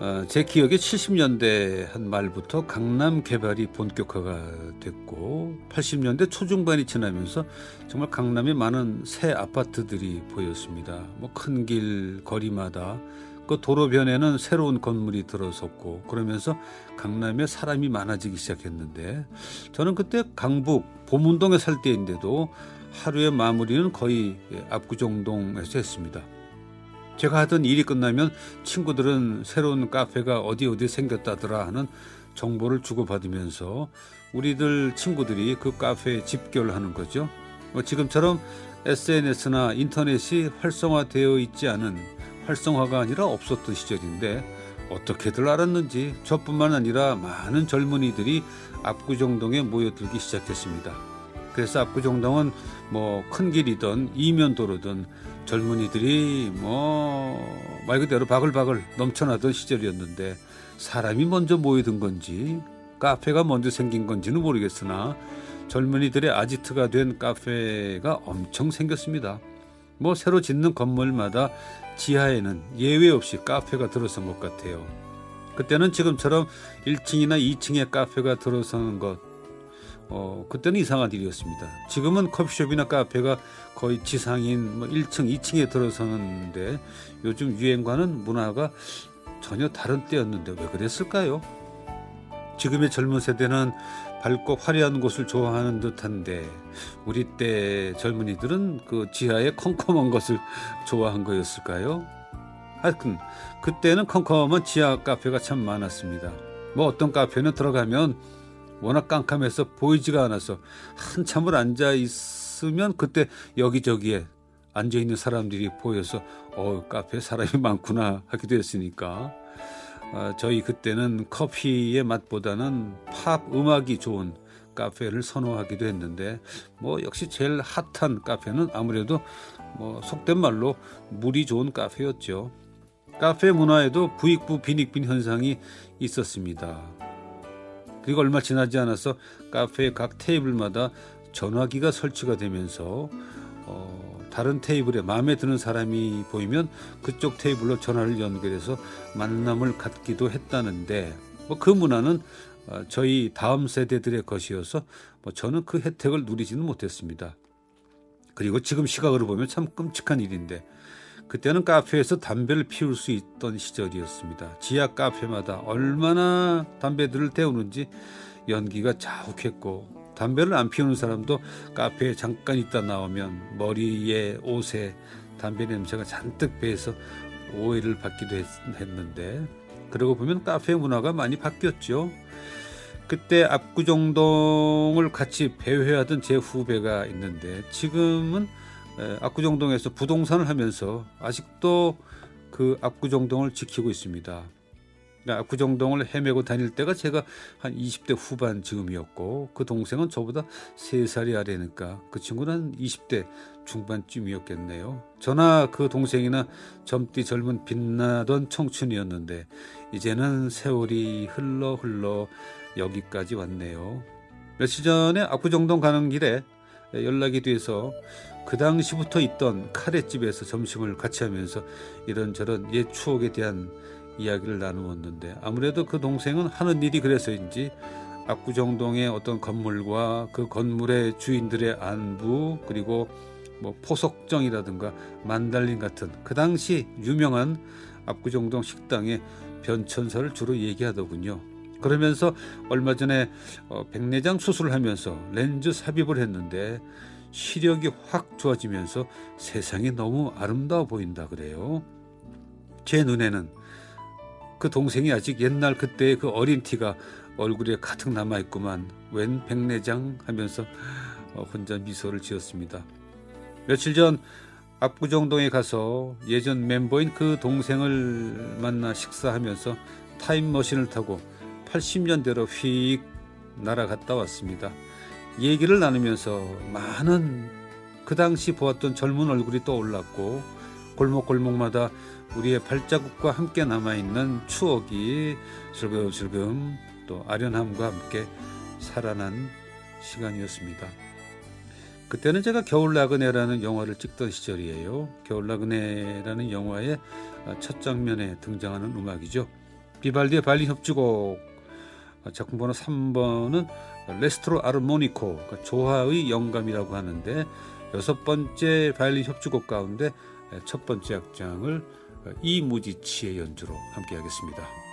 어, 제 기억에 70년대 한 말부터 강남 개발이 본격화가 됐고 80년대 초중반이 지나면서 정말 강남에 많은 새 아파트들이 보였습니다. 뭐 큰 길 거리마다 그 도로변에는 새로운 건물이 들어섰고 그러면서 강남에 사람이 많아지기 시작했는데 저는 그때 강북 보문동에 살 때인데도 하루의 마무리는 거의 압구정동에서 했습니다. 제가 하던 일이 끝나면 친구들은 새로운 카페가 어디 어디 생겼다더라 하는 정보를 주고받으면서 우리들 친구들이 그 카페에 집결하는 거죠. 뭐 지금처럼 SNS나 인터넷이 활성화되어 있지 않은 활성화가 아니라 없었던 시절인데 어떻게들 알았는지 저뿐만 아니라 많은 젊은이들이 압구정동에 모여들기 시작했습니다. 그래서 압구정동은 뭐 큰 길이든 이면 도로든 젊은이들이 뭐 말 그대로 바글바글 넘쳐나던 시절이었는데 사람이 먼저 모이던 건지 카페가 먼저 생긴 건지는 모르겠으나 젊은이들의 아지트가 된 카페가 엄청 생겼습니다. 뭐 새로 짓는 건물마다 지하에는 예외 없이 카페가 들어선 것 같아요. 그때는 지금처럼 1층이나 2층에 카페가 들어서는 것 어, 그때는 이상한 일이었습니다. 지금은 커피숍이나 카페가 거의 지상인 뭐 1층, 2층에 들어서는데 요즘 유행과는 문화가 전혀 다른 때였는데 왜 그랬을까요? 지금의 젊은 세대는 밝고 화려한 곳을 좋아하는 듯한데 우리 때 젊은이들은 그 지하의 컴컴한 것을 좋아한 거였을까요? 하여튼 그때는 컴컴한 지하 카페가 참 많았습니다. 뭐 어떤 카페는 들어가면 워낙 깜깜해서 보이지가 않아서 한참을 앉아 있으면 그때 여기저기에 앉아 있는 사람들이 보여서 어 카페에 사람이 많구나 하기도 했으니까 어, 저희 그때는 커피의 맛보다는 팝 음악이 좋은 카페를 선호하기도 했는데 뭐 역시 제일 핫한 카페는 아무래도 뭐 속된 말로 물이 좋은 카페였죠. 카페 문화에도 부익부 빈익빈 현상이 있었습니다. 그리고 얼마 지나지 않아서 카페의 각 테이블마다 전화기가 설치가 되면서 어, 다른 테이블에 마음에 드는 사람이 보이면 그쪽 테이블로 전화를 연결해서 만남을 갖기도 했다는데 뭐 그 문화는 어, 저희 다음 세대들의 것이어서 뭐 저는 그 혜택을 누리지는 못했습니다. 그리고 지금 시각으로 보면 참 끔찍한 일인데 그때는 카페에서 담배를 피울 수 있던 시절이었습니다. 지하 카페마다 얼마나 담배들을 태우는지 연기가 자욱했고 담배를 안 피우는 사람도 카페에 잠깐 있다 나오면 머리에 옷에 담배 냄새가 잔뜩 배서 오해를 받기도 했, 는데 그러고 보면 카페 문화가 많이 바뀌었죠. 그때 압구정동을 같이 배회하던 제 후배가 있는데 지금은 압구정동에서 부동산을 하면서 아직도 그 압구정동을 지키고 있습니다. 그러니까 압구정동을 헤매고 다닐 때가 제가 한 20대 후반 지금이었고 그 동생은 저보다 3살이 아래니까 그 친구는 20대 중반쯤이었겠네요. 저나 그 동생이나 젊디 젊은 빛나던 청춘이었는데 이제는 세월이 흘러 흘러 여기까지 왔네요. 며칠 전에 압구정동 가는 길에 연락이 돼서 그 당시부터 있던 카레집에서 점심을 같이 하면서 이런저런 옛 추억에 대한 이야기를 나누었는데 아무래도 그 동생은 하는 일이 그래서인지 압구정동의 어떤 건물과 그 건물의 주인들의 안부 그리고 뭐 포석정이라든가 만달린 같은 그 당시 유명한 압구정동 식당의 변천사를 주로 얘기하더군요. 그러면서 얼마 전에 어, 백내장 수술을 하면서 렌즈 삽입을 했는데 시력이 확 좋아지면서 세상이 너무 아름다워 보인다 그래요. 제 눈에는 그 동생이 아직 옛날 그때의 그 어린 티가 얼굴에 가득 남아있구만 웬 백내장 하면서 어, 혼자 미소를 지었습니다. 며칠 전 압구정동에 가서 예전 멤버인 그 동생을 만나 식사하면서 타임머신을 타고 80년대로 휙 날아갔다 왔습니다. 얘기를 나누면서 많은 그 당시 보았던 젊은 얼굴이 떠올랐고 골목골목마다 우리의 발자국과 함께 남아있는 추억이 슬금슬금 또 아련함과 함께 살아난 시간이었습니다. 그때는 제가 겨울나그네라는 영화를 찍던 시절이에요. 겨울나그네라는 영화의 첫 장면에 등장하는 음악이죠. 비발디의 발리 협주곡 작품 번호 3번은 레스트로 아르모니코 그러니까 조화의 영감이라고 하는데 여섯 번째 바이올린 협주곡 가운데 첫 번째 악장을 이무지치의 연주로 함께 하겠습니다.